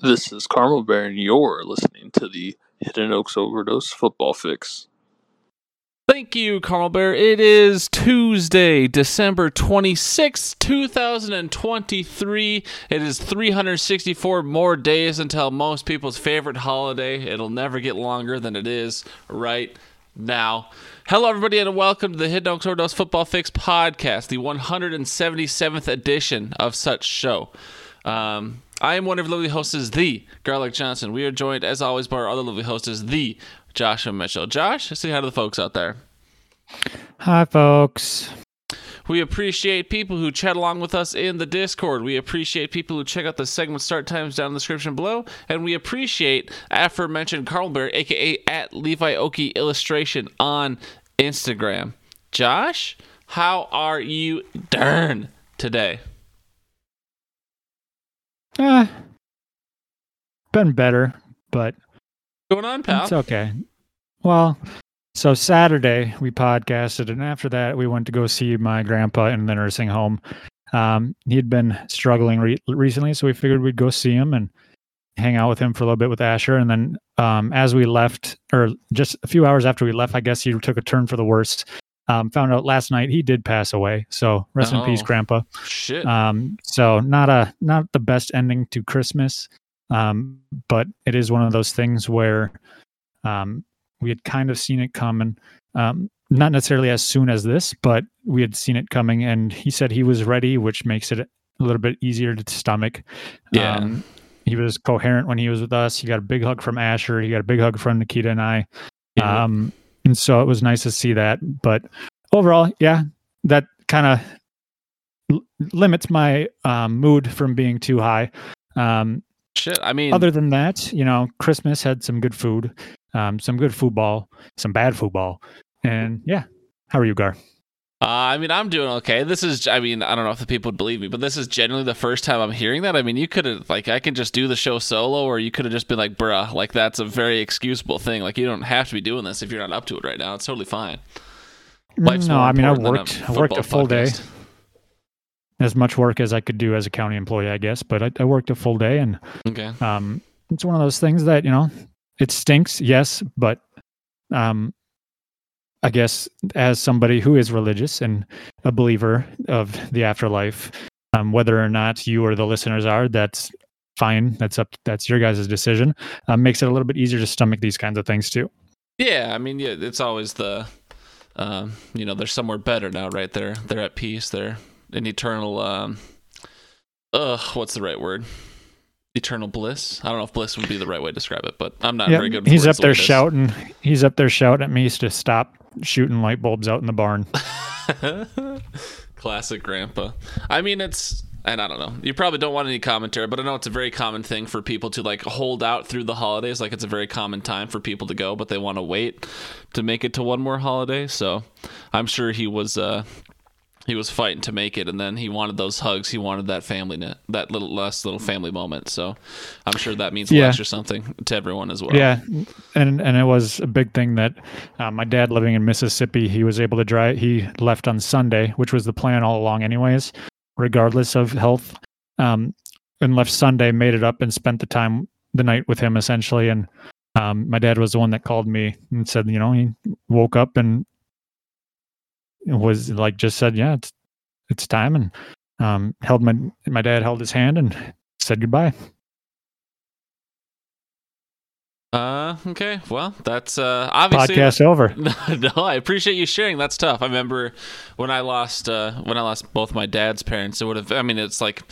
This is Carmel Bear, and you're listening to the Hidden Oaks Overdose Football Fix. Thank you, Carmel Bear. It is Tuesday, December 26th, 2023. It is 364 more days until most people's favorite holiday. It'll never get longer than it is right now. Hello, everybody, and welcome to the Hidden Oaks Overdose Football Fix podcast, the 177th edition of such show. Um, I am one of the lovely hosts, the Garlic Johnson. We are joined, as always, by our other lovely hosts, the Joshua Mitchell. Josh, say hi to the folks out there. Hi, folks. We appreciate people who chat along with us in the Discord. We appreciate people who check out the segment start times down in the description below. And we appreciate aforementioned Carl Bear, aka at Levi Oki Illustration on Instagram. Josh, how are you darn today? Uh, been better, but going on, pal? it's okay. Well, so Saturday we podcasted, and after that we went to go see my grandpa in the nursing home. Um, he'd been struggling re- recently, so we figured we'd go see him and hang out with him for a little bit with Asher. And then, um, as we left, or just a few hours after we left, I guess he took a turn for the worst. Um, found out last night he did pass away. So rest in peace, Oh. Grandpa. Shit. Um, so not a not the best ending to Christmas, um, but it is one of those things where um, we had kind of seen it coming. Um, not necessarily as soon as this, but we had seen it coming, and he said he was ready, which makes it a little bit easier to stomach. Yeah. Um, he was coherent when he was with us. He got a big hug from Asher. He got a big hug from Nikita and I. Yeah. Um, and so it was nice to see that. But overall, yeah, that kind of l- limits my um, mood from being too high. Um, Shit. I mean, other than that, you know, Christmas had some good food, um, some good football, some bad football, and yeah. How are you, Gar? Uh, I mean, I'm doing okay. This is, I mean, I don't know if the people would believe me, but this is generally the first time I'm hearing that. I mean, you could have, like, I can just do the show solo, or you could have just been like, bruh, like, that's a very excusable thing. Like, you don't have to be doing this if you're not up to it right now. It's totally fine. Life's no, I mean I important than a worked. I worked a full day, as much work as I could do as a county employee, I guess. But I, I worked a full day, and Okay. um, it's one of those things that you know it stinks yes but um i guess as somebody who is religious and a believer of the afterlife um, whether or not you or the listeners are that's fine that's up that's your guys' decision um, makes it a little bit easier to stomach these kinds of things too Yeah, I mean, yeah, it's always the, um, you know, they're somewhere better now, right? They're they're at peace. They're in eternal. Um, ugh, what's the right word? Eternal bliss. I don't know if bliss would be the right way to describe it, but I'm not yeah very good. With he's up there like shouting he's up there shouting at me to stop shooting light bulbs out in the barn Classic grandpa. I mean, it's and I don't know. You probably don't want any commentary, but I know it's a very common thing for people to like hold out through the holidays. Like it's a very common time for people to go, but they want to wait to make it to one more holiday. So I'm sure he was uh he was fighting to make it, and then he wanted those hugs. He wanted that family, net, that little last little family moment. So I'm sure that means Yeah. extra something to everyone as well. Yeah, and and it was a big thing that uh, my dad living in Mississippi, he was able to drive. He left on Sunday, which was the plan all along, anyways, regardless of health. Um, and left Sunday, made it up, and spent the time the night with him essentially. And um, my dad was the one that called me and said, you know, he woke up and was like just said, yeah, it's it's time, and um, held my my dad held his hand and said goodbye. Uh. Okay. Well, that's uh obviously Podcast over. no, I appreciate you sharing. That's tough. I remember when I lost uh, when I lost both my dad's parents. It would have. I mean, it's like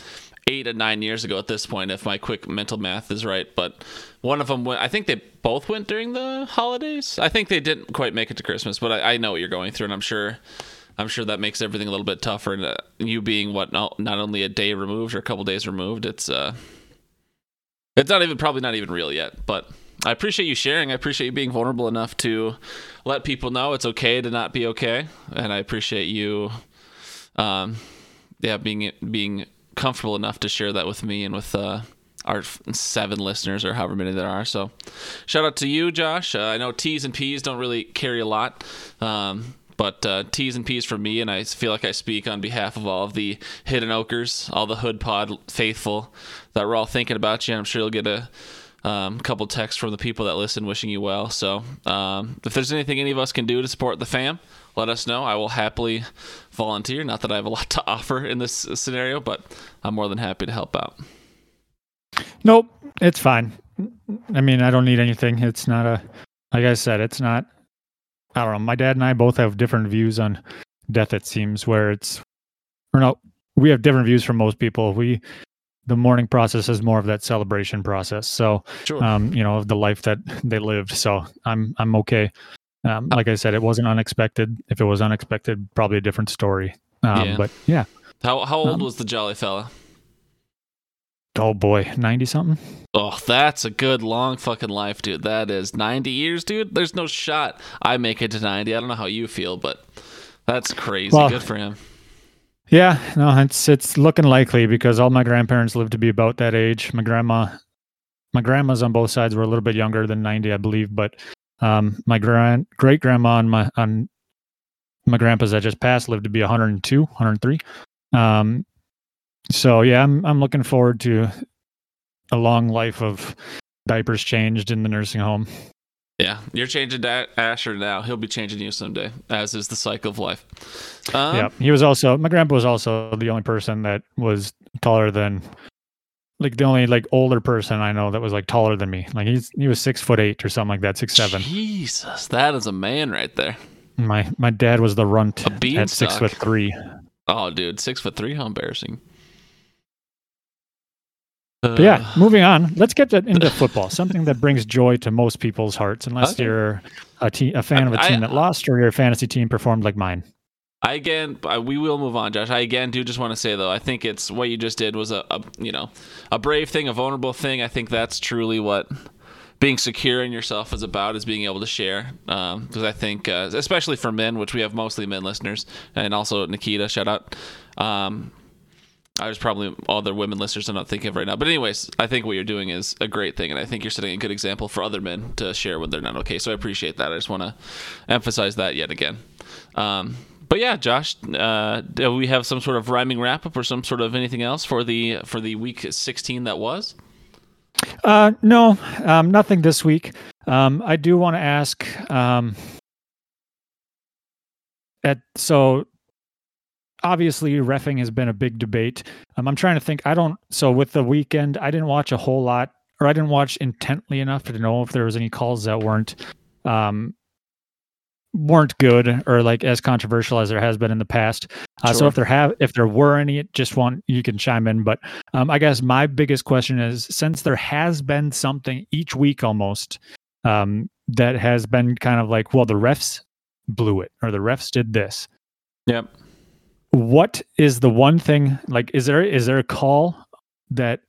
eight and nine years ago at this point, if my quick mental math is right. But one of them went. I think they both went during the holidays. I think they didn't quite make it to Christmas, but I, I know what you're going through, and I'm sure. I'm sure that makes everything a little bit tougher. And uh, you being what not, not only a day removed or a couple days removed, it's uh, it's not even probably not even real yet. But I appreciate you sharing. I appreciate you being vulnerable enough to let people know it's okay to not be okay, and I appreciate you, um, yeah, being being comfortable enough to share that with me and with uh, our seven listeners or however many there are. So, shout out to you, Josh. Uh, I know T's and P's don't really carry a lot, um, But uh, T's and P's for me, and I feel like I speak on behalf of all of the Hidden Oakers, all the Hood Pod faithful that we're all thinking about you. And I'm sure you'll get a um, couple texts from the people that listen wishing you well. So um, if there's anything any of us can do to support the fam, let us know. I will happily volunteer. Not that I have a lot to offer in this scenario, but I'm more than happy to help out. Nope, it's fine. I mean, I don't need anything. It's not a, like I said, it's not. I don't know. My dad and I both have different views on death. It seems where it's, or no, we have different views from most people. We, the mourning process is more of that celebration process. So, Sure. um, you know, of the life that they lived. So I'm, I'm okay. Um, like I said, it wasn't unexpected. If it was unexpected, probably a different story. Um, Yeah. But yeah. how how old um, was the jolly fella? Oh boy, ninety something. Oh, that's a good long fucking life, dude. That is 90 years, dude. There's no shot I make it to 90. I don't know how you feel, but that's crazy. Well, good for him. Yeah, no, it's it's looking likely because all my grandparents lived to be about that age. My grandma, my grandmas on both sides were a little bit younger than ninety, I believe, but um, my grand great grandma on my on my grandpa's that just passed lived to be 102, 103. Um, so yeah, I'm I'm looking forward to a long life of diapers changed in the nursing home. Yeah, you're changing da- Asher now. He'll be changing you someday, as is the cycle of life. Um, yeah, he was also my grandpa was also the only person that was taller than like the only like older person I know that was like taller than me. Like he's he was six foot eight or something like that, six seven. Jesus, that is a man right there. My my dad was the runt A at six foot three. Oh, dude, six foot three. How embarrassing. But yeah, Uh, moving on. Let's get to, into football. Something that brings joy to most people's hearts, unless Okay. you're a te- a fan of a team that lost or your fantasy team performed like mine. I again, I, we will move on, Josh. I again do just want to say though, I think it's what you just did was a, a you know, a brave thing, a vulnerable thing. I think that's truly what being secure in yourself is about, is being able to share. Because I think, uh, especially for men, which we have mostly men listeners, and also Nikita, shout out. Um, there's probably all other women listeners I'm not thinking of right now. But anyways, I think what you're doing is a great thing, and I think you're setting a good example for other men to share when they're not okay. So I appreciate that. I just want to emphasize that yet again. Um, but yeah, Josh, uh, do we have some sort of rhyming wrap up or some sort of anything else for the for the week 16 that was? Uh, no, um, nothing this week. Um, I do want to ask. Um, at so obviously refing has been a big debate. Um, I'm trying to think. I don't. So with the weekend, I didn't watch a whole lot, or I didn't watch intently enough to know if there was any calls that weren't um, weren't good or like as controversial as there has been in the past. Uh, So if there have if there were any, just want you can chime in. But um, I guess my biggest question is since there has been something each week almost um, that has been kind of like, well, the refs blew it or the refs did this. Yep. What is the one thing like? Is there is there a call that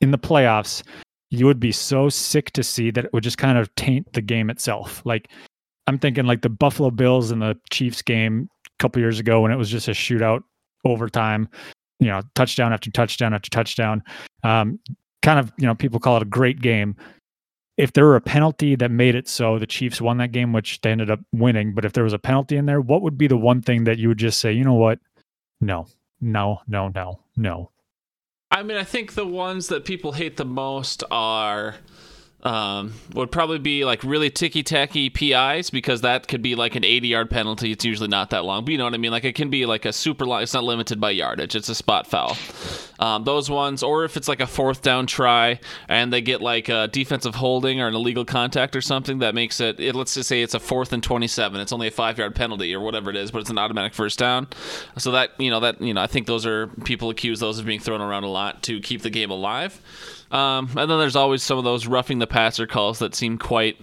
in the playoffs you would be so sick to see that it would just kind of taint the game itself? Like I'm thinking like the Buffalo Bills and the Chiefs game a couple years ago when it was just a shootout overtime, you know, touchdown after touchdown after touchdown. Um, kind of, you know, people call it a great game. If there were a penalty that made it so the Chiefs won that game, which they ended up winning, but if there was a penalty in there, what would be the one thing that you would just say, you know what? No, no, no, no, no. I mean, I think the ones that people hate the most are um, would probably be like really ticky tacky PIs because that could be like an 80 yard penalty. It's usually not that long, but you know what I mean? Like it can be like a super long, it's not limited by yardage, it's a spot foul. Um, those ones, or if it's like a fourth down try and they get like a defensive holding or an illegal contact or something that makes it, it let's just say it's a fourth and 27. It's only a five yard penalty or whatever it is, but it's an automatic first down. So that, you know, that, you know, I think those are people accuse those of being thrown around a lot to keep the game alive. Um, and then there's always some of those roughing the passer calls that seem quite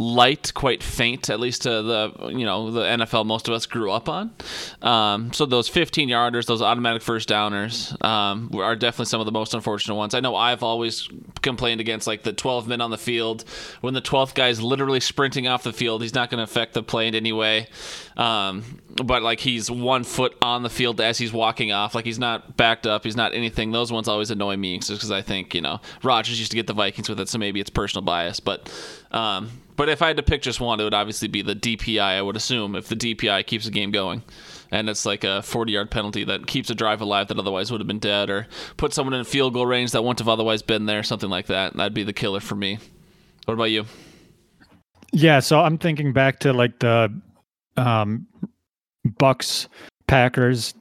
light, quite faint, at least to the you know the NFL most of us grew up on. Um, so those 15 yarders, those automatic first downers, um, are definitely some of the most unfortunate ones. I know I've always complained against like the 12 men on the field when the 12th guy is literally sprinting off the field. He's not going to affect the play in any way. Um, but like he's one foot on the field as he's walking off, like he's not backed up, he's not anything. Those ones always annoy me just because I think you know Rodgers used to get the Vikings with it, so maybe it's personal bias. But um, but if I had to pick just one, it would obviously be the DPI. I would assume if the DPI keeps the game going, and it's like a 40-yard penalty that keeps a drive alive that otherwise would have been dead, or put someone in field goal range that wouldn't have otherwise been there, something like that. That'd be the killer for me. What about you? Yeah, so I'm thinking back to like the um, Bucs Packers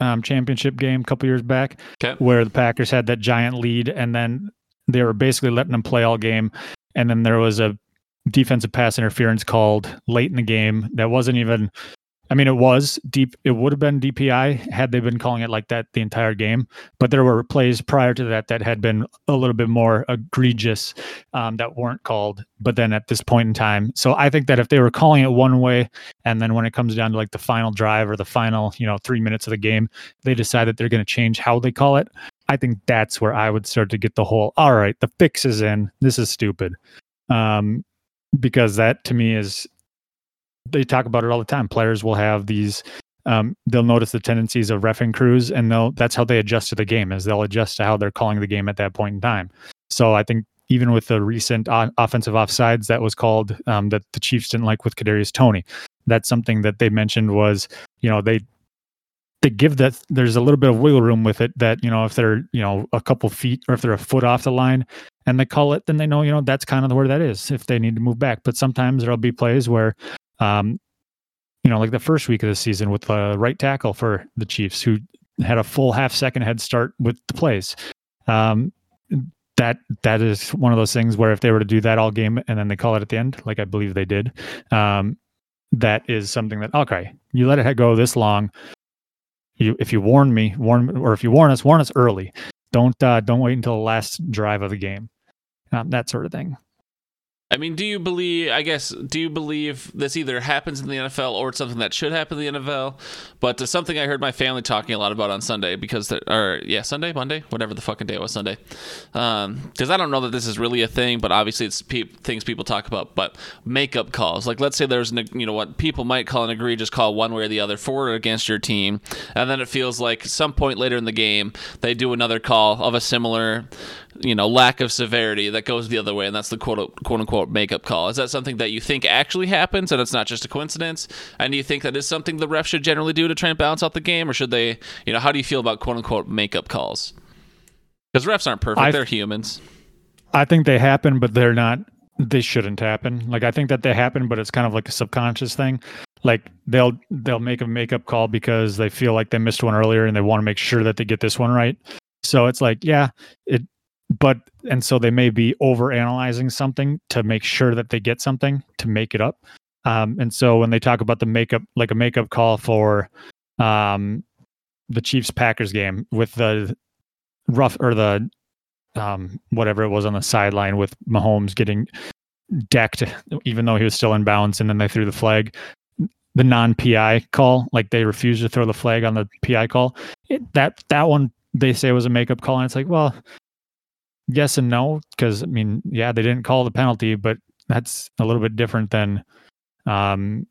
um, championship game a couple years back, Okay. where the Packers had that giant lead, and then they were basically letting them play all game, and then there was a defensive pass interference called late in the game that wasn't even. I mean, it was deep. It would have been DPI had they been calling it like that the entire game. But there were plays prior to that that had been a little bit more egregious um, that weren't called. But then at this point in time, so I think that if they were calling it one way, and then when it comes down to like the final drive or the final, you know, three minutes of the game, they decide that they're going to change how they call it. I think that's where I would start to get the whole. All right, the fix is in. This is stupid, um, because that to me is. They talk about it all the time. Players will have these um, they'll notice the tendencies of refing crews and they'll that's how they adjust to the game is they'll adjust to how they're calling the game at that point in time so i think even with the recent offensive offsides that was called um, that the chiefs didn't like with kadarius toney that's something that they mentioned was you know they they give that there's a little bit of wiggle room with it that you know if they're you know a couple feet or if they're a foot off the line and they call it then they know you know that's kind of the where that is if they need to move back but sometimes there'll be plays where um, you know, like the first week of the season with the right tackle for the Chiefs, who had a full half second head start with the plays. Um, that that is one of those things where if they were to do that all game and then they call it at the end, like I believe they did, um, that is something that okay, you let it go this long. You if you warn me, warn or if you warn us, warn us early. Don't uh, don't wait until the last drive of the game. Um, that sort of thing. I mean, do you believe? I guess do you believe this either happens in the NFL or it's something that should happen in the NFL? But something I heard my family talking a lot about on Sunday because, or yeah, Sunday, Monday, whatever the fucking day was, Sunday. Um, because I don't know that this is really a thing, but obviously it's pe- things people talk about. But makeup calls, like let's say there's an, you know what people might call an egregious call one way or the other for or against your team, and then it feels like some point later in the game they do another call of a similar you know lack of severity that goes the other way and that's the quote quote unquote makeup call is that something that you think actually happens and it's not just a coincidence and do you think that is something the ref should generally do to try and balance out the game or should they you know how do you feel about quote unquote makeup calls because refs aren't perfect I- they're humans I think they happen, but they're not. They shouldn't happen. Like I think that they happen, but it's kind of like a subconscious thing. Like they'll they'll make a makeup call because they feel like they missed one earlier and they want to make sure that they get this one right. So it's like, yeah, it. But and so they may be over analyzing something to make sure that they get something to make it up. Um, and so when they talk about the makeup, like a makeup call for um, the Chiefs Packers game with the rough or the um, whatever it was on the sideline with Mahomes getting decked, even though he was still in bounds, and then they threw the flag. The non-PI call, like they refused to throw the flag on the PI call. It, that that one they say was a makeup call, and it's like, well, yes and no, because I mean, yeah, they didn't call the penalty, but that's a little bit different than um,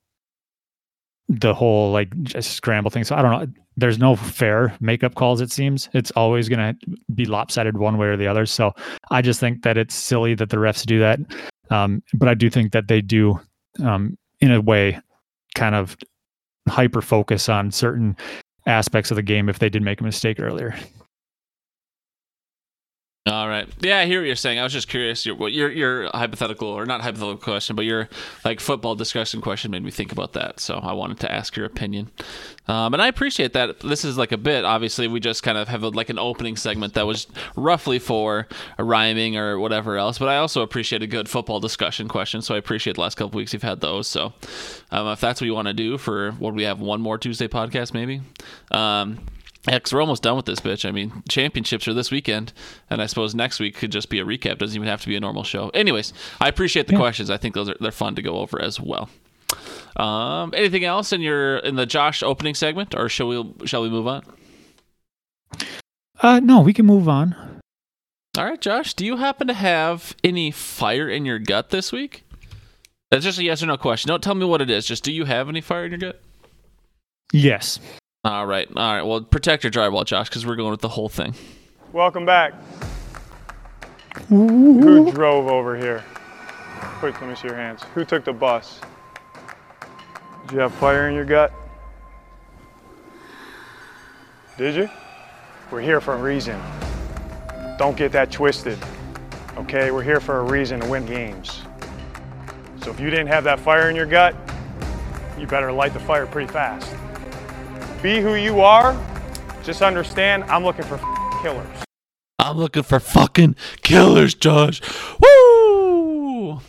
the whole like just scramble thing. So I don't know. There's no fair makeup calls. It seems it's always going to be lopsided one way or the other. So I just think that it's silly that the refs do that. Um, but I do think that they do, um, in a way, kind of hyper focus on certain aspects of the game if they did make a mistake earlier. All right. Yeah i hear what you're saying. I was just curious your your your hypothetical or not hypothetical question but your like football discussion question made me think about that so i wanted to ask your opinion. Um, and i appreciate that. This is like a bit obviously we just kind of have a, like an opening segment that was roughly for rhyming or whatever else but i also appreciate a good football discussion question so i appreciate the last couple weeks you've had those so um, if that's what you want to do for what we have one more tuesday podcast maybe? Um, yeah, because we're almost done with this bitch. I mean, championships are this weekend, and I suppose next week could just be a recap. Doesn't even have to be a normal show. Anyways, I appreciate the Yeah. questions. I think those are they're fun to go over as well. Um, anything else in your in the Josh opening segment, or shall we shall we move on? Uh, no, we can move on. All right, Josh, do you happen to have any fire in your gut this week? That's just a yes or no question. Don't tell me what it is. Just do you have any fire in your gut? Yes. All right, all right. Well, protect your drywall, Josh, because we're going with the whole thing. Welcome back. Who drove over here? Quick, let me see your hands. Who took the bus? Did you have fire in your gut? Did you? We're here for a reason. Don't get that twisted. Okay, we're here for a reason to win games. So if you didn't have that fire in your gut, you better light the fire pretty fast. Be who you are. Just understand, I'm looking for killers. I'm looking for fucking killers, Josh. Woo! All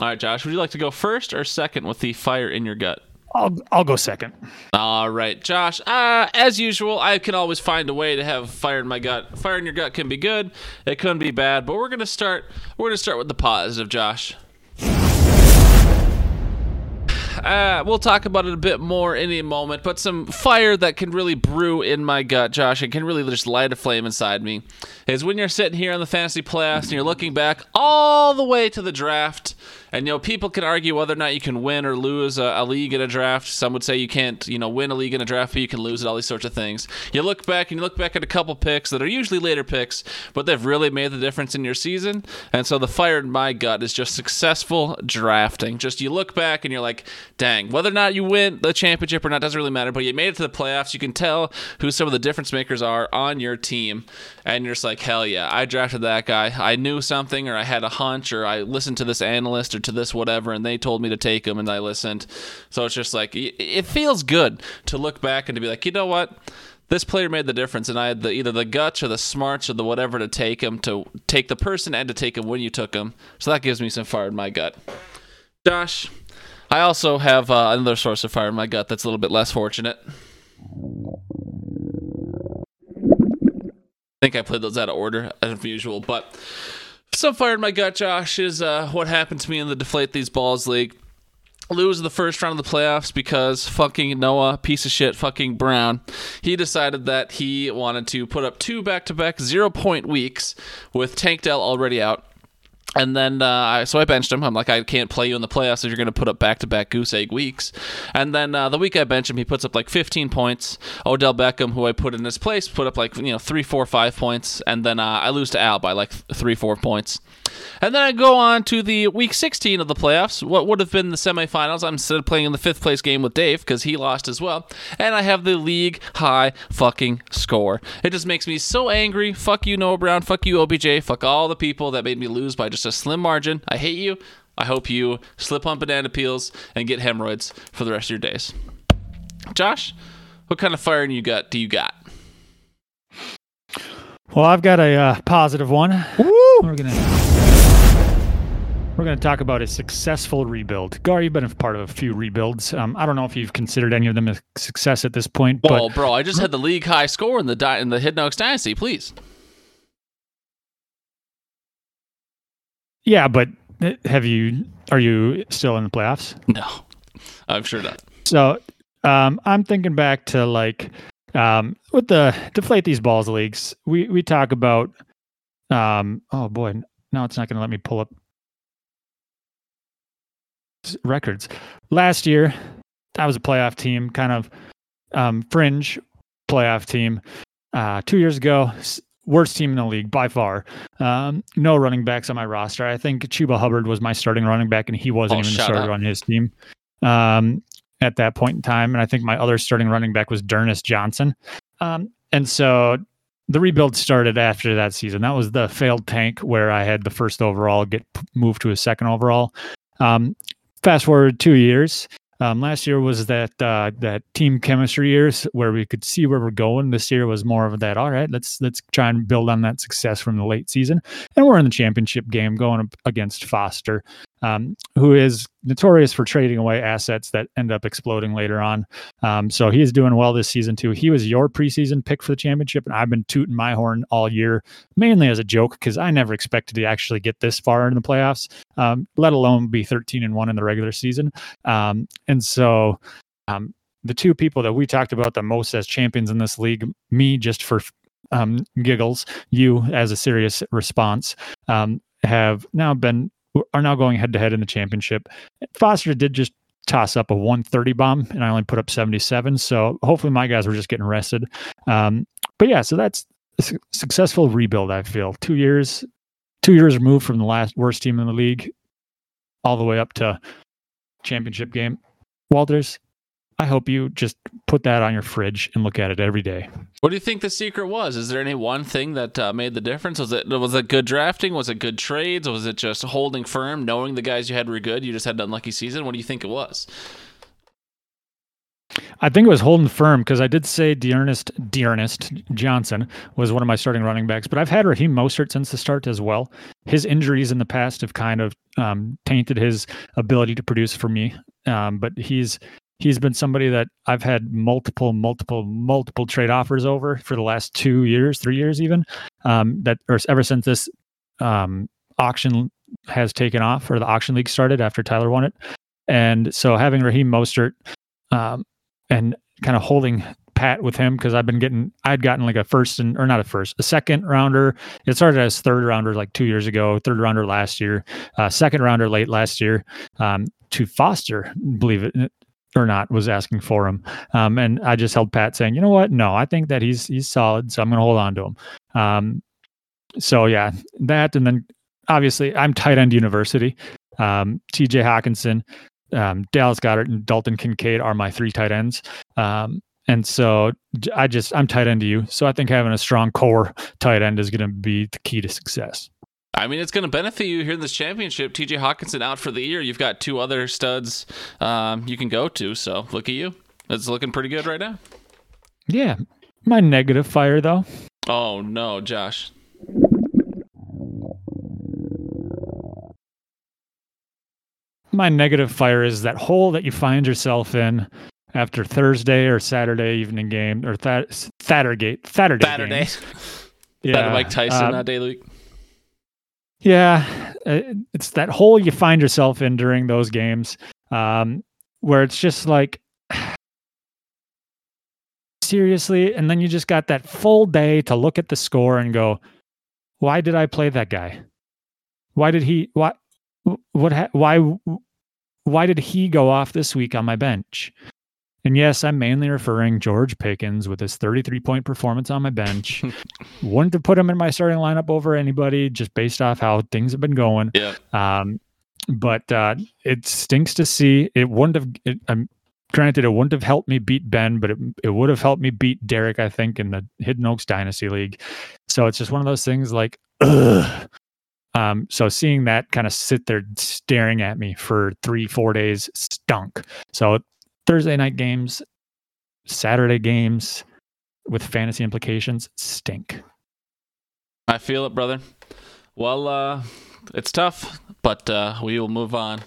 right, Josh, would you like to go first or second with the fire in your gut? I'll I'll go second. All right, Josh. Uh, as usual, I can always find a way to have fire in my gut. Fire in your gut can be good, it can be bad, but we're gonna start. We're gonna start with the positive, Josh. Uh, we'll talk about it a bit more in a moment, but some fire that can really brew in my gut, Josh, and can really just light a flame inside me, is when you're sitting here on the fantasy playoffs and you're looking back all the way to the draft and you know, people can argue whether or not you can win or lose a, a, league in a draft. Some would say you can't, you know, win a league in a draft, but you can lose it. All these sorts of things. You look back and you look back at a couple picks that are usually later picks, but they've really made the difference in your season. And so the fire in my gut is just successful drafting. Just you look back and you're like, dang, whether or not you win the championship or not doesn't really matter. But you made it to the playoffs. You can tell who some of the difference makers are on your team, and you're just like, hell yeah, I drafted that guy. I knew something, or I had a hunch, or I listened to this analyst or to this whatever, and they told me to take them, and I listened. So it's just like it feels good to look back and to be like, you know what, this player made the difference, and I had the, either the guts or the smarts or the whatever to take him, to take the person and to take him when you took him. So that gives me some fire in my gut. Josh, I also have uh, another source of fire in my gut that's a little bit less fortunate. I think I played those out of order as usual, but some fire in my gut, Josh, is uh, what happened to me in the Deflate These Balls League. Lose the first round of the playoffs because fucking Noah, piece of shit, fucking Brown, he decided that he wanted to put up two back to back zero point weeks with Tank Dell already out. And then, uh, so I benched him. I'm like, I can't play you in the playoffs if you're going to put up back to back goose egg weeks. And then uh, the week I bench him, he puts up like 15 points. Odell Beckham, who I put in his place, put up like, you know, three, four, five points. And then uh, I lose to Al by like three, four points. And then I go on to the week 16 of the playoffs, what would have been the semifinals. I'm instead of playing in the fifth place game with Dave because he lost as well. And I have the league high fucking score. It just makes me so angry. Fuck you, Noah Brown. Fuck you, OBJ. Fuck all the people that made me lose by just a slim margin. I hate you. I hope you slip on banana peels and get hemorrhoids for the rest of your days. Josh, what kind of fire in you gut do you got? Well, I've got a uh, positive one. Woo! We're gonna we're going to talk about a successful rebuild. Gar, you've been a part of a few rebuilds. Um, I don't know if you've considered any of them a success at this point. Well, bro, I just had the league high score in the di- in the Hidden Oaks Dynasty. Please. Yeah, but uh, have you? Are you still in the playoffs? No, I'm sure not. So, um, I'm thinking back to like um, with the deflate these balls leagues. We we talk about. Um, oh boy, now it's not going to let me pull up records. Last year, that was a playoff team, kind of um, fringe playoff team. Uh, two years ago, worst team in the league by far. Um, no running backs on my roster. I think Chuba Hubbard was my starting running back, and he wasn't oh, even the starter up. on his team um, at that point in time. And I think my other starting running back was D'Ernest Johnson. Um, and so the rebuild started after that season. That was the failed tank where I had the first overall get moved to a second overall. Um, fast forward two years. Um, last year was that uh, that team chemistry years where we could see where we're going. This year was more of that. All right, let's let's try and build on that success from the late season, and we're in the championship game going against Foster um, who is notorious for trading away assets that end up exploding later on. Um, so he is doing well this season too. He was your preseason pick for the championship, and I've been tooting my horn all year, mainly as a joke because I never expected to actually get this far in the playoffs, um, let alone be 13 and one in the regular season. Um, and so. Um, the two people that we talked about the most as champions in this league, me just for um, giggles, you as a serious response, um, have now been are now going head to head in the championship. Foster did just toss up a 130 bomb, and I only put up 77. So hopefully my guys were just getting rested. Um, but yeah, so that's a successful rebuild. I feel two years, two years removed from the last worst team in the league. all the way up to championship game. Walters, I hope you just put that on your fridge and look at it every day. What do you think the secret was? Is there any one thing that uh, made the difference? Was it was it good drafting? Was it good trades? Was it just holding firm, knowing the guys you had were good? You just had an unlucky season. What do you think it was? I think it was holding firm because I did say D'Ernest, D'Ernest Johnson was one of my starting running backs, but I've had Raheem Mostert since the start as well. His injuries in the past have kind of um, tainted his ability to produce for me, um, but he's he's been somebody that I've had multiple, multiple, multiple trade offers over for the last two years, three years even. Um, that or ever since this um, auction has taken off or the auction league started after Tyler won it, and so having Raheem Mostert um, and kind of holding pat with him because I've been getting I'd gotten like a first and or not a first a second rounder. It started as third rounder like two years ago, third rounder last year, uh, second rounder late last year. Um, to Foster, believe it or not, was asking for him, um, and I just held pat, saying, you know what, no, I think that he's he's solid, so I'm going to hold on to him. Um, so yeah, that and then obviously I'm tight end university. Um, T.J. Hockenson, um, Dallas Goedert, and Dalton Kincaid are my three tight ends. Um, and so I just I'm tight end to you. So I think having a strong core tight end is going to be the key to success. I mean, it's going to benefit you here in this championship. TJ Hockenson out for the year. You've got two other studs um, you can go to. So look at you. It's looking pretty good right now. Yeah. My negative fire, though. Oh, no, Josh. My negative fire is that hole that you find yourself in after Thursday or Saturday evening game or th- Sattergate, Saturday. Saturday. games. Yeah. Mike Tyson uh, that day of week. Yeah, uh, it's that hole you find yourself in during those games, um, where it's just like seriously, and then you just got that full day to look at the score and go, "Why did I play that guy? Why did he? Why? What? Ha- why? Why did he go off this week on my bench?" And yes, I'm mainly referring George Pickens with his 33 point performance on my bench. Wouldn't have put him in my starting lineup over anybody just based off how things have been going. Yeah. Um, but uh, it stinks to see. It wouldn't have. It, um, granted, it wouldn't have helped me beat Ben, but it, it would have helped me beat Derek. I think in the Hidden Oaks Dynasty League. So it's just one of those things like. Ugh. Um, so seeing that kind of sit there staring at me for three, four days stunk. So Thursday night games, Saturday games with fantasy implications stink. I feel it, brother. Well, uh, it's tough, but uh, we will move on.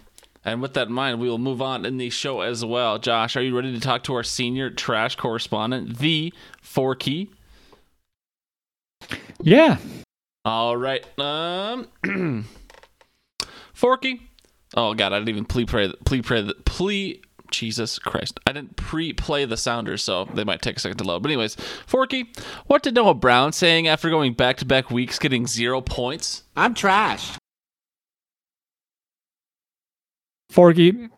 And with that in mind, we will move on in the show as well. Josh, are you ready to talk to our senior trash correspondent, the Forky? Yeah. All right. Um, Forky. Oh God, I didn't even plea pray, plea pray, plea. Jesus Christ, I didn't pre-play the sounders, so they might take a second to load. But anyways, Forky, what did Noah Brown saying after going back-to-back weeks, getting zero points? I'm trash. Forky,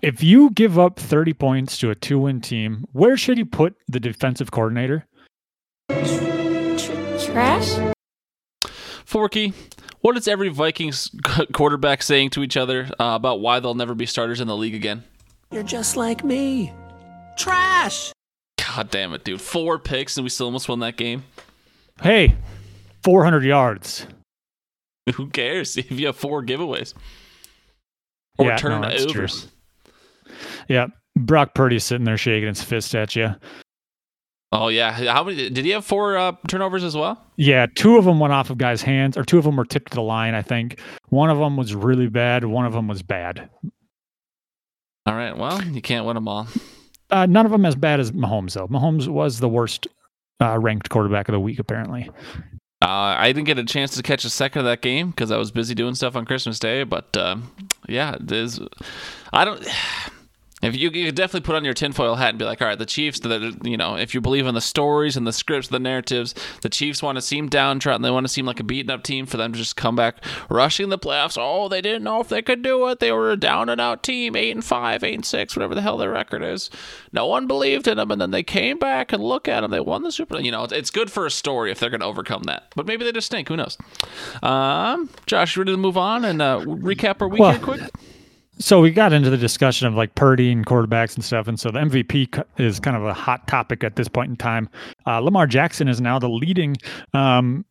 if you give up 30 points to a two win team, where should you put the defensive coordinator? Trash? Forky, what is every Vikings quarterback saying to each other uh, about why they'll never be starters in the league again? You're just like me. Trash. God damn it, dude. Four picks and we still almost won that game. Hey, 400 yards. Who cares if you have four giveaways? Or Yeah, no, that's true. turnovers. Yeah. Brock Purdy sitting there shaking his fist at you. Oh yeah, how many did he have four uh, turnovers as well? Yeah, two of them went off of guys' hands, or two of them were tipped to the line, I think. One of them was really bad, one of them was bad. All right, well, you can't win them all. Uh, none of them as bad as Mahomes, though. Mahomes was the worst uh, ranked quarterback of the week, apparently. Uh, I didn't get a chance to catch a second of that game because I was busy doing stuff on Christmas Day. But uh, yeah, there's, I don't. If you, you could definitely put on your tinfoil hat and be like, all right, the Chiefs, the, you know, if you believe in the stories and the scripts, the narratives, the Chiefs want to seem downtrodden. They want to seem like a beaten up team for them to just come back rushing the playoffs. Oh, they didn't know if they could do it. They were a down and out team, eight and five, eight and six, whatever the hell their record is. No one believed in them, and then they came back and look at them. They won the Super. Bowl. You know, it's, it's good for a story if they're going to overcome that. But maybe they just stink. Who knows? Um, Josh, you ready to move on and uh, recap our weekend Well, quick? So we got into the discussion of like Purdy and quarterbacks and stuff, and so the MVP is kind of a hot topic at this point in time. Uh, Lamar Jackson is now the leading um,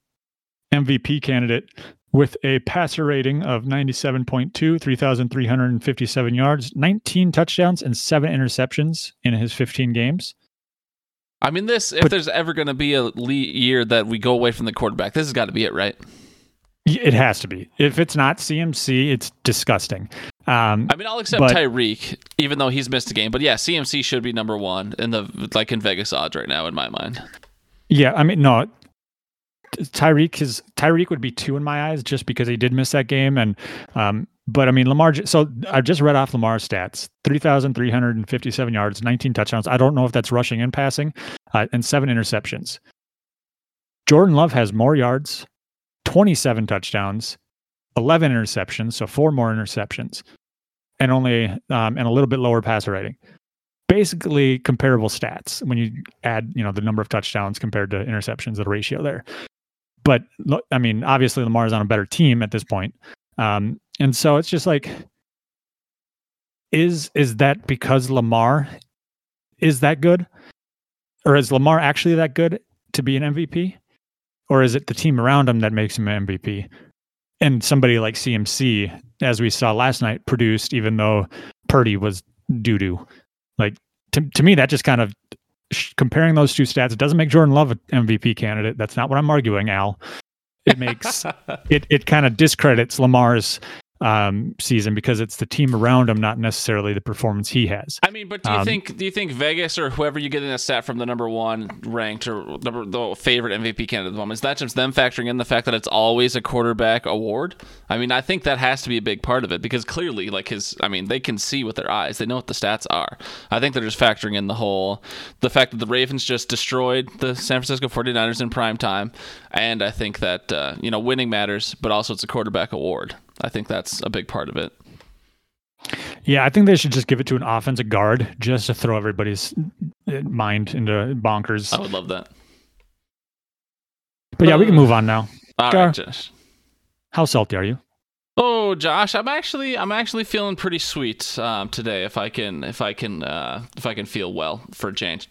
MVP candidate with a passer rating of 97.2, 3,357 yards, 19 touchdowns, and seven interceptions in his 15 games. I mean, this if But- there's ever going to be a le- year that we go away from the quarterback, this has got to be it, right? It has to be. If it's not CMC, it's disgusting. Um, I mean, I'll accept But- Tyreek, even though he's missed a game. But yeah, CMC should be number one in the like in Vegas odds right now, in my mind. Yeah, I mean, no. Tyreek is Tyreek would be two in my eyes just because he did miss that game, and um, but I mean Lamar. So I just read off Lamar's stats: three thousand three hundred and fifty-seven yards, nineteen touchdowns. I don't know if that's rushing and passing, uh, and seven interceptions. Jordan Love has more yards, twenty-seven touchdowns, eleven interceptions, so four more interceptions, and only um, and a little bit lower passer rating. Basically comparable stats when you add you know the number of touchdowns compared to interceptions the ratio there. But i mean obviously lamar's on a better team at this point. Um and so it's just like is is that because lamar is that good? Or is lamar actually that good to be an mvp or is it the team around him that makes him an mvp and somebody like cmc as we saw last night produced even though purdy was doo-doo. Like to, to me that just kind of sh- comparing those two stats it doesn't make jordan love an mvp candidate. That's not what i'm arguing al. It makes it, it kind of discredits lamar's um, season because it's the team around him not necessarily the performance he has I mean, but do you Um, think do you think Vegas or whoever you get in a stat from the number one ranked or number the favorite MVP candidate at the moment is that just them factoring in the fact that it's always a quarterback award? I mean, I think that has to be a big part of it because clearly, like his, I mean, they can see with their eyes, they know what the stats are. I think they're just factoring in the whole the fact that the Ravens just destroyed the San Francisco 49ers in prime time, and I think that uh, you know winning matters, but also it's a quarterback award. I think that's a big part of it. yeah i think they should just give it to an offensive guard just to throw everybody's uh, mind into bonkers I would love that. but yeah we can move on now All Gar. right, Josh. how salty are you Oh, Josh, I'm actually I'm actually feeling pretty sweet um, today. If I can if I can uh, if I can feel well for a change.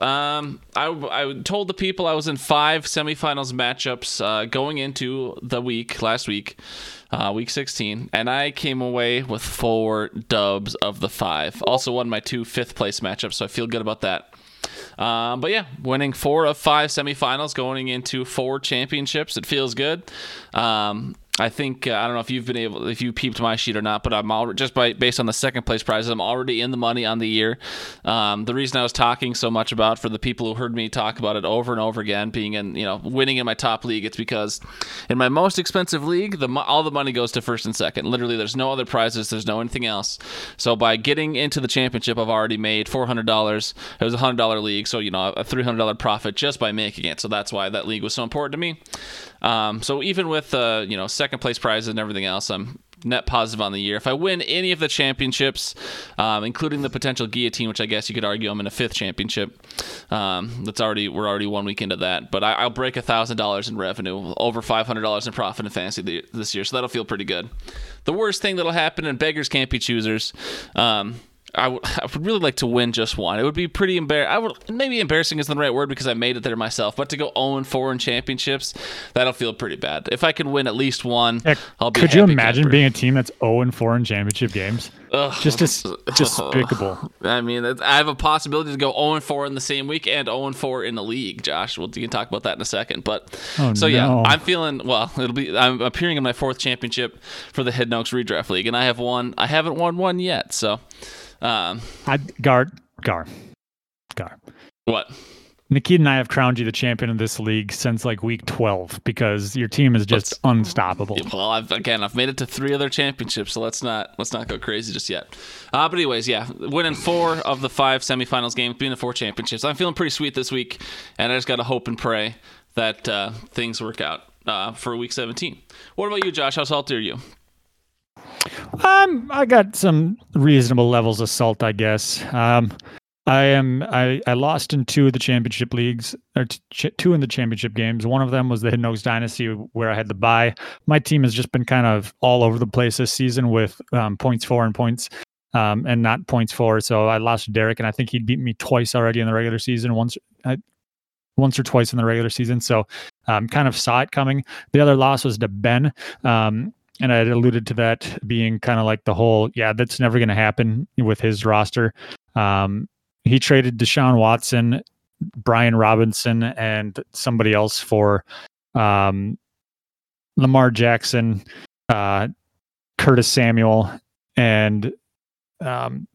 Um, I I told the people I was in five semifinals matchups uh, going into the week last week, uh, week 16, and I came away with four dubs of the five. Also won my two fifth place matchups, so I feel good about that. Um, but yeah, winning four of five semifinals, going into four championships, it feels good. Um, I think uh, I don't know if you've been able, if you peeped my sheet or not, but I'm just by based on the second place prizes, I'm already in the money on the year. Um, the reason I was talking so much about for the people who heard me talk about it over and over again, being in you know winning in my top league, it's because in my most expensive league, the all the money goes to first and second. Literally, there's no other prizes, there's no anything else. So by getting into the championship, I've already made four hundred dollars. It was a hundred dollar league, so you know a three hundred dollar profit just by making it. So that's why that league was so important to me. Um, so even with uh, you know second place prizes and everything else, I'm net positive on the year. If I win any of the championships, um, including the potential guillotine, which I guess you could argue I'm in a fifth championship, um, that's already we're already one week into that. But I, I'll break a thousand dollars in revenue, over five hundred dollars in profit in fantasy this year, so that'll feel pretty good. The worst thing that'll happen, and beggars can't be choosers. Um, I would really like to win just one. It would be pretty embarrassing. I would maybe embarrassing isn't the right word because I made it there myself. But to go 0 4 in championships, that'll feel pretty bad. If I can win at least one, Heck, I'll be. could you imagine being a team that's 0 and 4 in championship games? Ugh. Just dis- despicable. I mean, I have a possibility to go 0 4 in the same week and 0 4 in the league. Josh, well, you can talk about that in a second. But Oh, so yeah. I'm feeling well. It'll be. I'm appearing in my fourth championship for the Hidden Oaks Redraft League, and I have won. I haven't won one yet. So, um, I Gar Gar Gar. what? Nikita and I have crowned you the champion of this league since like week 12 because your team is just unstoppable. Well, I've again, I've made it to three other championships, so let's not let's not go crazy just yet. Uh, but anyways, yeah, winning four of the five semifinals games, being the four championships. I'm feeling pretty sweet this week, and I just got to hope and pray that uh, things work out uh, for week 17. What about you, Josh? How salty are you? Um, I got some reasonable levels of salt, I guess. Um, I am. I, I lost in two of the championship leagues, or t- two in the championship games. One of them was the Hidden Oaks Dynasty, where I had to buy. My team has just been kind of all over the place this season with um, points four and points, um, and not points four. So I lost Derek, and I think he'd beat me twice already in the regular season. Once, I, once or twice in the regular season. So, um, kind of saw it coming. The other loss was to Ben. Um, and I had alluded to that being kind of like the whole, yeah, that's never going to happen with his roster. Um, he traded Deshaun Watson, Brian Robinson, and somebody else for um, Lamar Jackson, uh, Curtis Samuel, and um,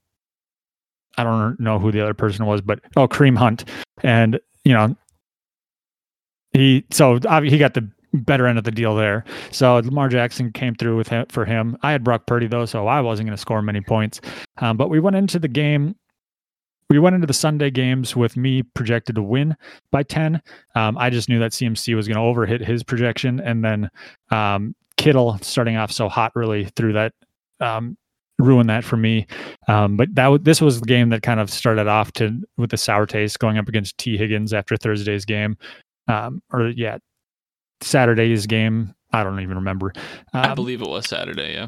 I don't know who the other person was, but oh, Kareem Hunt, and you know he so he got the better end of the deal there. So Lamar Jackson came through with him for him. I had Brock Purdy though, so I wasn't going to score many points. Um, but we went into the game we went into the Sunday games with me projected to win by 10. Um, I just knew that CMC was going to overhit his projection. And then um, Kittle starting off so hot really through that um, ruined that for me. Um, but that w- this was the game that kind of started off to with the sour taste going up against Tee Higgins after Thursday's game, um, or yeah, Saturday's game. I don't even remember. I believe it was Saturday. Yeah.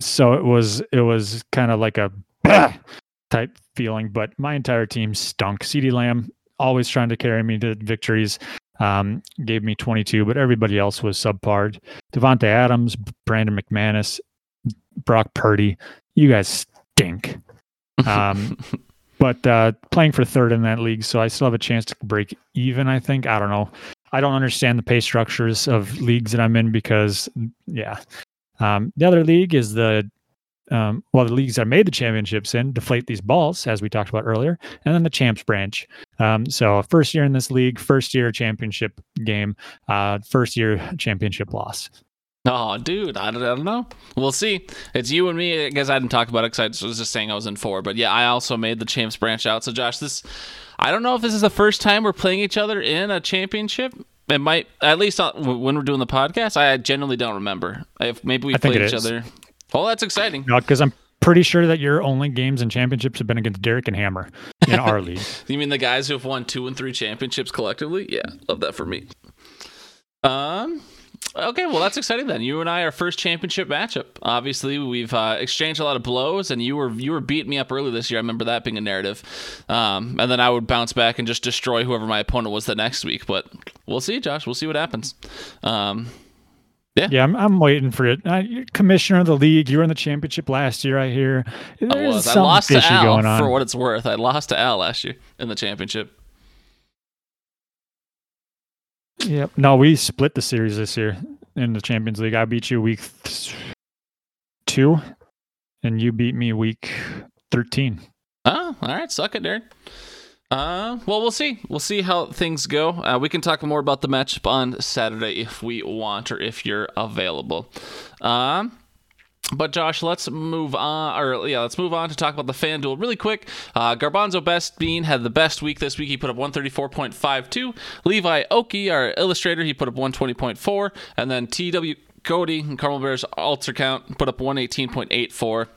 So it was it was kind of like a type feeling, but my entire team stunk. CeeDee Lamb always trying to carry me to victories. Um, gave me 22, but everybody else was subpar. Davante Adams, Brandon McManus, Brock Purdy, you guys stink. Um, but uh, playing for third in that league, so I still have a chance to break even. I think I don't know. I don't understand the pay structures of leagues that I'm in because, yeah. Um, the other league is the um, well, the leagues that made the championships in deflate these balls, as we talked about earlier, and then the champs branch. Um, so, first year in this league, first year championship game, uh, first year championship loss. Oh, dude, I don't, I don't know. We'll see. It's you and me. I guess I didn't talk about it because I was just saying I was in four. But yeah, I also made the champs branch out. So, Josh, this I don't know if this is the first time we're playing each other in a championship. It might, at least when we're doing the podcast. I generally don't remember. If maybe we played each is. other Oh, that's exciting. No, because I'm pretty sure that your only games and championships have been against Derek and Hammer in our league. You mean the guys who have won two and three championships collectively? Yeah, love that for me. Um. Okay, well that's exciting then. You and I are first championship matchup. Obviously, we've uh, exchanged a lot of blows, and you were you were beating me up early this year. I remember that being a narrative, um, and then I would bounce back and just destroy whoever my opponent was the next week. But we'll see, Josh. We'll see what happens. Um, yeah, yeah, I'm, I'm waiting for it. Uh, commissioner of the league, you were in the championship last year. I hear. There's I was. I lost to Al for what it's worth. I lost to Al last year in the championship. Yep. No, we split the series this year in the Champions League. I beat you week th- two, and you beat me week thirteen. Oh, all right. Suck it, Darren. Uh, well, we'll see. We'll see how things go. Uh, we can talk more about the matchup on Saturday if we want or if you're available. Um, but Josh, let's move on, or yeah, let's move on to talk about the FanDuel really quick. Uh, Garbanzo Best Bean had the best week this week. He put up 134.52. Levi Oki, our illustrator, he put up 120.4, and then TW Cody, and Carmel Bears Alter Count, put up 118.84.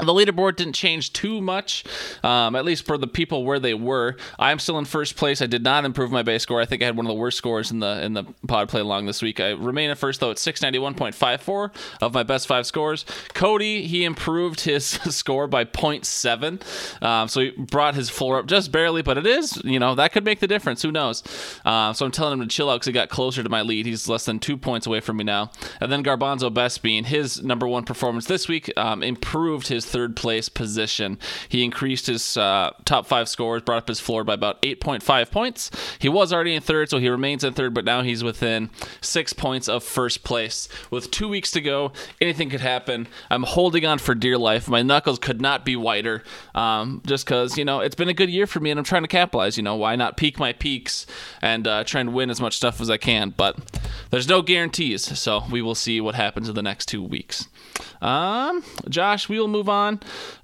The leaderboard didn't change too much, um, at least for the people where they were. I'm still in first place. I did not improve my base score. I think I had one of the worst scores in the in the pod play along this week. I remain at first though at 691.54 of my best five scores. Cody he improved his score by 0.7, um, so he brought his floor up just barely, but it is you know that could make the difference. Who knows? Uh, so I'm telling him to chill out because he got closer to my lead. He's less than two points away from me now. And then Garbanzo Best being his number one performance this week um, improved his third place position. He increased his uh, top five scores, brought up his floor by about 8.5 points. He was already in third, so he remains in third, but now he's within six points of first place. With two weeks to go, anything could happen. I'm holding on for dear life. My knuckles could not be whiter, um, just because you know it's been a good year for me, and I'm trying to capitalize. You know, why not peak my peaks and uh, try and win as much stuff as I can? But there's no guarantees, so we will see what happens in the next two weeks. Um, Josh, we will move on.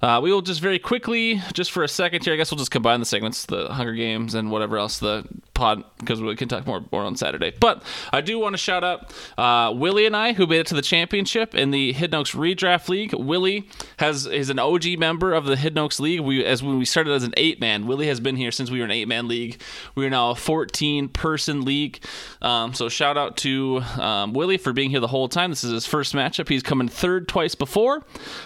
Uh, we will just very quickly, just for a second here, I guess we'll just combine the segments, the Hunger Games and whatever else the pod, because we can talk more, more on Saturday. But I do want to shout out uh, Willie and I, who made it to the championship in the Hidden Oaks Redraft League. Willie has is an OG member of the Hidden Oaks League. We as when we started as an eight man. Willie has been here since we were an eight man league. We are now a 14 person league. Um, so shout out to um, Willie for being here the whole time. This is his first matchup. He's come in third twice before,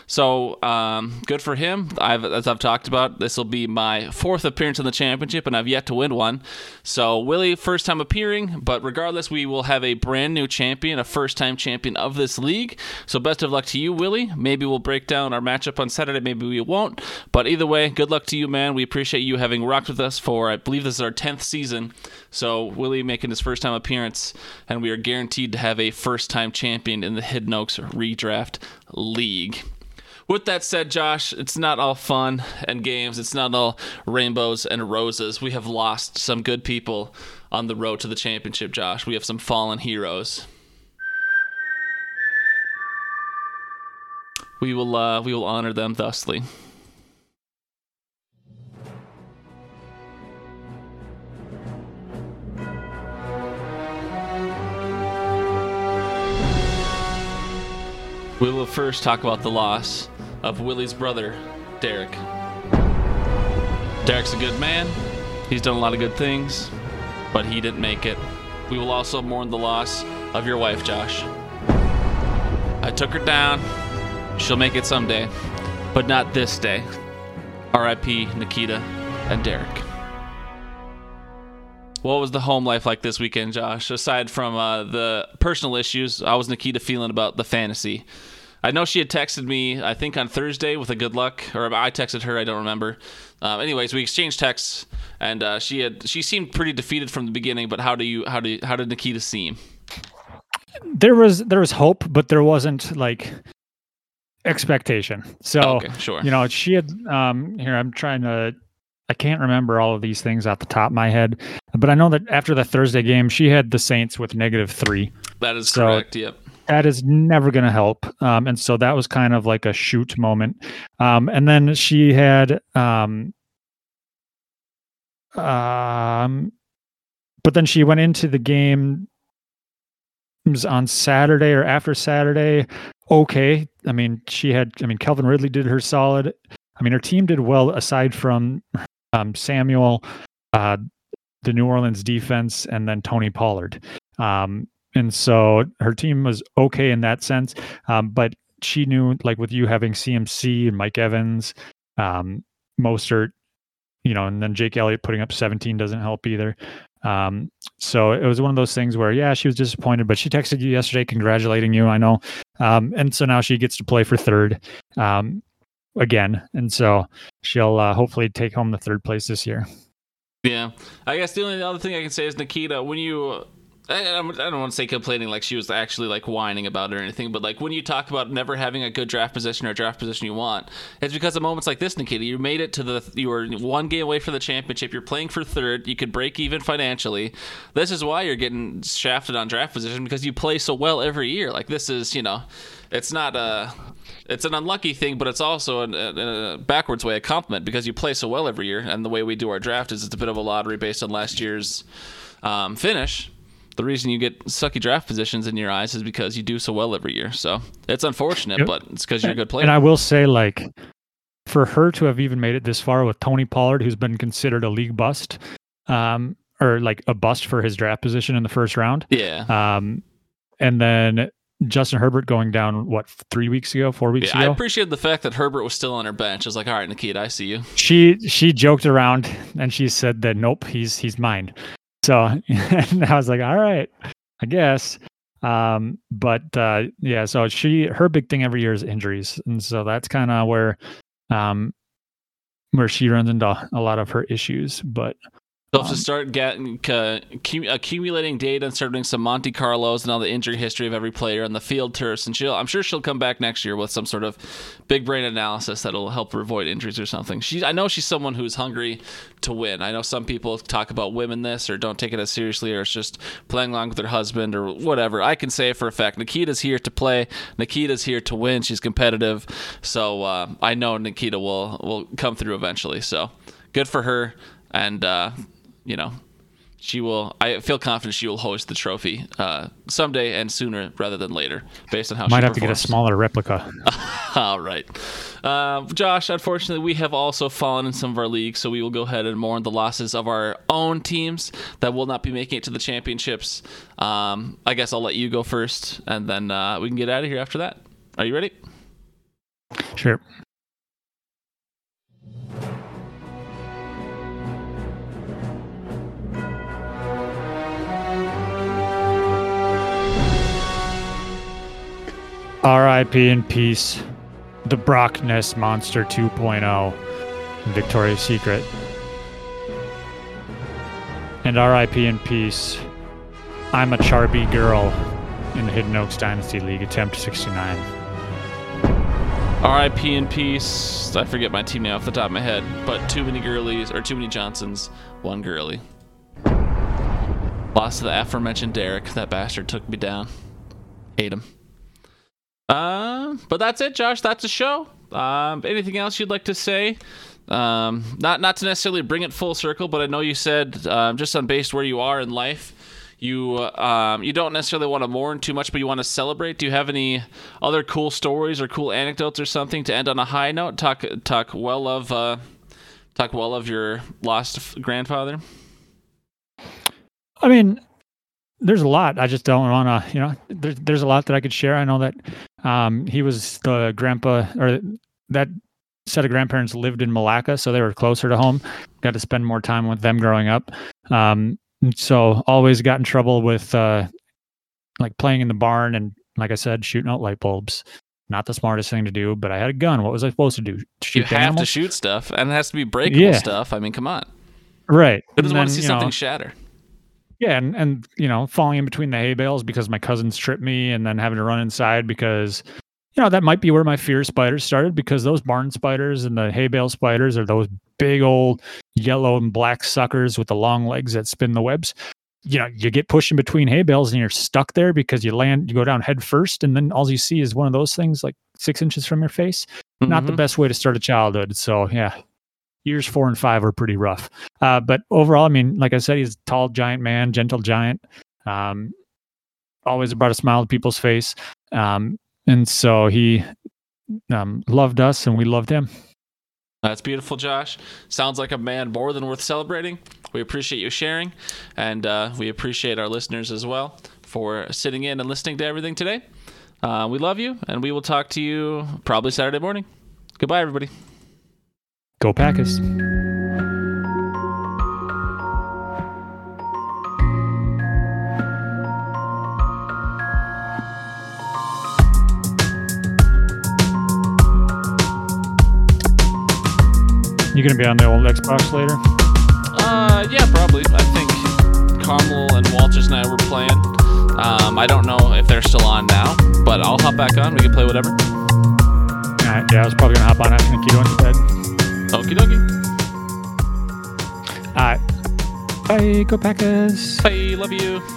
so um, good for him. I've, as I've talked about, this will be my fourth appearance in the championship, and I've yet to win one. So Willie, first time appearing, but regardless, we will have a brand new champion, a first time champion of this league. So best of luck to you, Willie. Maybe we'll break down our matchup on Saturday. Maybe we won't. But either way, good luck to you, man. We appreciate you having rocked with us for, I believe this is our 10th season. So Willie making his first time appearance, and we are guaranteed to have a first time champion in the Hidden Oaks Redraft League. With that said, Josh, it's not all fun and games. It's not all rainbows and roses. We have lost some good people on the road to the championship, Josh. We have some fallen heroes. We will uh, we will honor them thusly. We will first talk about the loss of Willie's brother, Derek. Derek's a good man. He's done a lot of good things, but he didn't make it. We will also mourn the loss of your wife, Josh. I took her down. She'll make it someday, but not this day. R.I.P. Nikita and Derek. What was the home life like this weekend, Josh? Aside from uh, the personal issues, how was Nikita feeling about the fantasy? I know she had texted me, I think on Thursday with a good luck, or I texted her. I don't remember. Uh, anyways, we exchanged texts, and uh, she had she seemed pretty defeated from the beginning. But how do you how do you, how did Nikita seem? There was there was hope, but there wasn't like expectation. So Okay, sure. you know, she had um here I'm trying to I can't remember all of these things off the top of my head, but I know that after the Thursday game, she had the Saints with negative three. That is So- correct. Yep. That is never going to help. Um, and so that was kind of like a shoot moment. Um, and then she had, um, um, but then she went into the game on Saturday or after Saturday. Okay. I mean, she had, I mean, Calvin Ridley did her solid. I mean, her team did well aside from um, Samuel, uh, the New Orleans defense, and then Tony Pollard. Um, and so her team was okay in that sense. Um, but she knew, like with you having CMC and Mike Evans, um, Mostert, you know, and then Jake Elliott putting up 17 doesn't help either. Um, so it was one of those things where, yeah, she was disappointed, but she texted you yesterday congratulating you. I know. Um, and so now she gets to play for third um, again. And so she'll uh, hopefully take home the third place this year. Yeah, I guess the only other thing I can say is Nikita, when you, I, don't want to say complaining like she was actually like whining about it or anything, but like when you talk about never having a good draft position or draft position you want, it's because of moments like this, Nikita. You made it to the, you were one game away for the championship. You're playing for third. You could break even financially. This is why you're getting shafted on draft position because you play so well every year. Like this is, you know, it's not a it's an unlucky thing, but it's also in a backwards way a compliment because you play so well every year. And the way we do our draft is it's a bit of a lottery based on last year's um, finish. The reason you get sucky draft positions in your eyes is because you do so well every year. So it's unfortunate, but it's because you're a good player. And I will say, like, for her to have even made it this far with Tony Pollard, who's been considered a league bust, um, or like a bust for his draft position in the first round, yeah. um, and then Justin Herbert going down what three weeks ago, four weeks ago? Yeah, I ago. appreciate the fact that Herbert was still on her bench. I was like, all right, Nikita, I see you. she she joked around and she said that nope, he's he's mine. So and I was like, all right, I guess. Um, but uh, yeah, so she her big thing every year is injuries, and so that's kind of where um where she runs into a lot of her issues. But They'll have to start getting uh, accumulating data and start doing some Monte Carlos and all the injury history of every player and the field tours. And she'll, I'm sure she'll come back next year with some sort of big brain analysis that'll help her avoid injuries or something. She, I know she's someone who's hungry to win. I know some people talk about women this or don't take it as seriously or it's just playing along with her husband or whatever. I can say for a fact Nikita's here to play. Nikita's here to win. She's competitive, so uh, I know Nikita will will come through eventually. So good for her and. Uh, you know, she will. I feel confident she will hoist the trophy uh, someday and sooner rather than later, based on how might she might have to get a smaller replica. All right, uh, Josh. Unfortunately, we have also fallen in some of our leagues, so we will go ahead and mourn the losses of our own teams that will not be making it to the championships. Um, I guess I'll let you go first, and then uh, we can get out of here after that. Are you ready? Sure. R.I.P. in peace. The Brockness Monster 2.0. Victoria's Secret. And R.I.P. in peace. I'm a Charby girl in the Hidden Oaks Dynasty League, attempt 69. R.I.P. in peace. I forget my team name off the top of my head, but too many girlies or too many Johnsons, one girly. Lost to the aforementioned Derek. That bastard took me down. Hate him. Um, but that's it, Josh. That's the show. Um, anything else you'd like to say? Um, not not to necessarily bring it full circle, but I know you said um, just on based where you are in life, you uh, um, you don't necessarily want to mourn too much, but you want to celebrate. Do you have any other cool stories or cool anecdotes or something to end on a high note? Talk talk well of uh, talk well of your lost grandfather. I mean, there's a lot. I just don't want to, you know, there's there's a lot that I could share. I know that um, he was the grandpa or that set of grandparents lived in Malacca, so they were closer to home. Got to spend more time with them growing up. Um, so always got in trouble with uh, like playing in the barn and, like I said, shooting out light bulbs. Not the smartest thing to do, but I had a gun. What was I supposed to do? Shoot You have to shoot stuff, and it has to be breakable Yeah. stuff. I mean, come on. right. Who doesn't And want to then, see you know, something shatter? Yeah, and, and you know, falling in between the hay bales because my cousins tripped me and then having to run inside because you know, that might be where my fear of spiders started because those barn spiders and the hay bale spiders are those big old yellow and black suckers with the long legs that spin the webs. You know, you get pushed in between hay bales and you're stuck there because you land, you go down head first, and then all you see is one of those things like six inches from your face. Not the Mhm. best way to start a childhood. So, yeah, years four and five were pretty rough. Uh, but overall, I mean, like I said, he's a tall, giant man, gentle giant. Um, always brought a smile to people's face. Um, and so he um, loved us and we loved him. That's beautiful, Josh. Sounds like a man more than worth celebrating. We appreciate you sharing, and uh, we appreciate our listeners as well for sitting in and listening to everything today. Uh, we love you, and we will talk to you probably Saturday morning. Goodbye, everybody. Go Packers. You're gonna be on the old Xbox later? Uh, yeah, probably. I think Carmel and Walters and I were playing. Um, I don't know if they're still on now, but I'll hop back on. We can play whatever. Uh, yeah, I was probably gonna hop on after Nikita went to bed. Okie dokie. All right. Bye. Go Packers. Bye. Love you.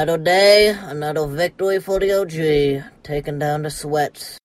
Another day, another victory for the OG, taking down the sweats.